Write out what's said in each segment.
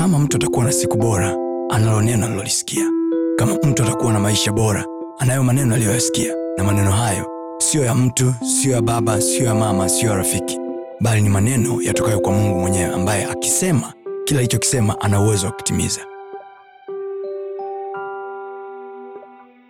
kama mtu atakuwa na siku bora analo neno alilolisikia kama mtu atakuwa na maisha bora anayo maneno aliyoyasikia. Na maneno hayo siyo ya mtu siyo ya baba siyo ya mama siyo ya rafiki. Bali ni maneno yatokayo kwa mungu mwenyewe ambaye akisema kila alichokisema ana uwezo wa kutimiza.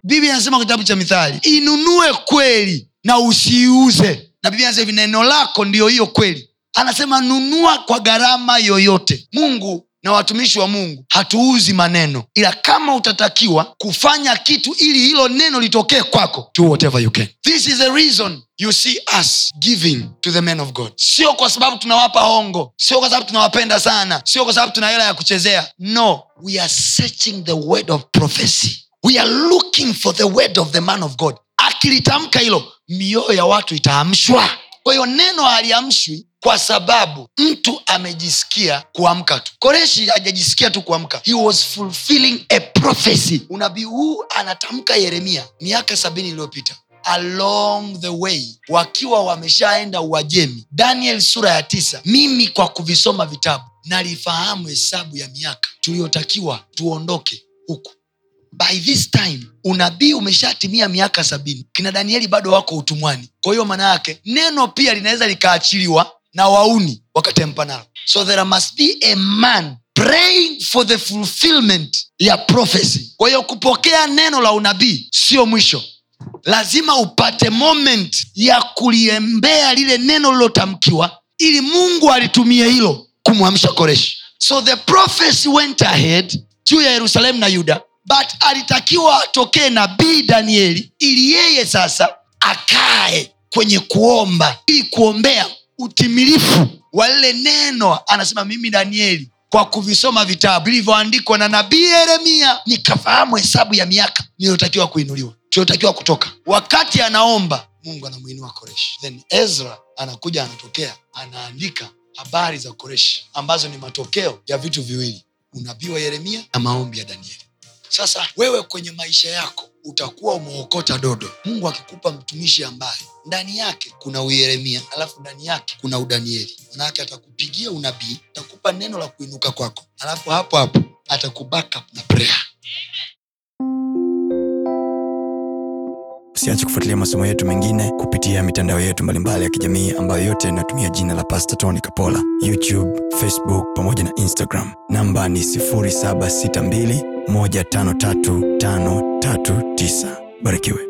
Biblia anasema kitabu cha mithali inunue kweli na usiiuze na biblia anasema hivi neno lako ndiyo hiyo kweli. Anasema nunua kwa gharama yoyote. Mungu na watumishi wa mungu hatuuzi maneno ila kama utatakiwa kufanya kitu ili hilo neno litokee kwako do whatever you can. This is the reason you see us giving to the men of god. Sio kwa sababu tunawapa hongo sio kwa sababu tunawapenda sana sio kwa sababu tuna hela ya kuchezea. No we are searching the word of prophecy. We are looking for the word of the man of god. Akilitamka hilo mioyo ya watu itaamshwa. Kwa hiyo neno haliamshwi kwa sababu mtu amejisikia kuamka tu. Koreshi hajajisikia tu kuamka. He was fulfilling a prophecy. Unabii huu anatamka yeremia miaka sabini iliyopita. Along the way wakiwa wameshaenda uajemi daniel sura ya tisa mimi kwa kuvisoma vitabu nalifahamu hesabu ya miaka. Tuliyotakiwa tuondoke huku. By this time unabii umeshatimia miaka sabini. Kina danieli bado wako utumwani. Kwa hiyo maana yake neno pia linaweza likaachiliwa na wauni wakatempa nalo so there must be a man praying for the fulfillment ya prophecy. Kwa hiyo kupokea neno la unabii sio mwisho. Lazima upate moment ya kuliembea lile neno lilotamkiwa ili mungu alitumie hilo kumwamsha koreshi so the prophecy went ahead juu ya yerusalemu na yuda but alitakiwa atokee nabii danieli ili yeye sasa akae kwenye kuomba ili kuombea utimilifu wa lile neno anasema mimi danieli kwa kuvisoma vitabu vilivyoandikwa na nabii yeremia nikafahamu hesabu ya miaka niliyotakiwa kuinuliwa tuliotakiwa kutoka. Wakati anaomba mungu anamwinua koreshi then ezra anakuja anatokea anaandika habari za koreshi ambazo ni matokeo ya vitu viwili unabii wa yeremia na maombi ya danieli. Sasa wewe kwenye maisha yako utakuwa umeokota dodo. Mungu akikupa mtumishi ambaye ndani yake kuna uyeremia alafu ndani yake kuna udanieli. Manake atakupigia unabii atakupa neno la kuinuka kwako. Alafu hapo hapo atakubaka na prayer. Usiache kufuatilia masomo yetu mengine kupitia mitandao yetu mbalimbali ya kijamii ambayo yote inatumia jina la pasta tony kapola. Youtube facebook pamoja na instagram. Namba ni 762 153539 barikiwe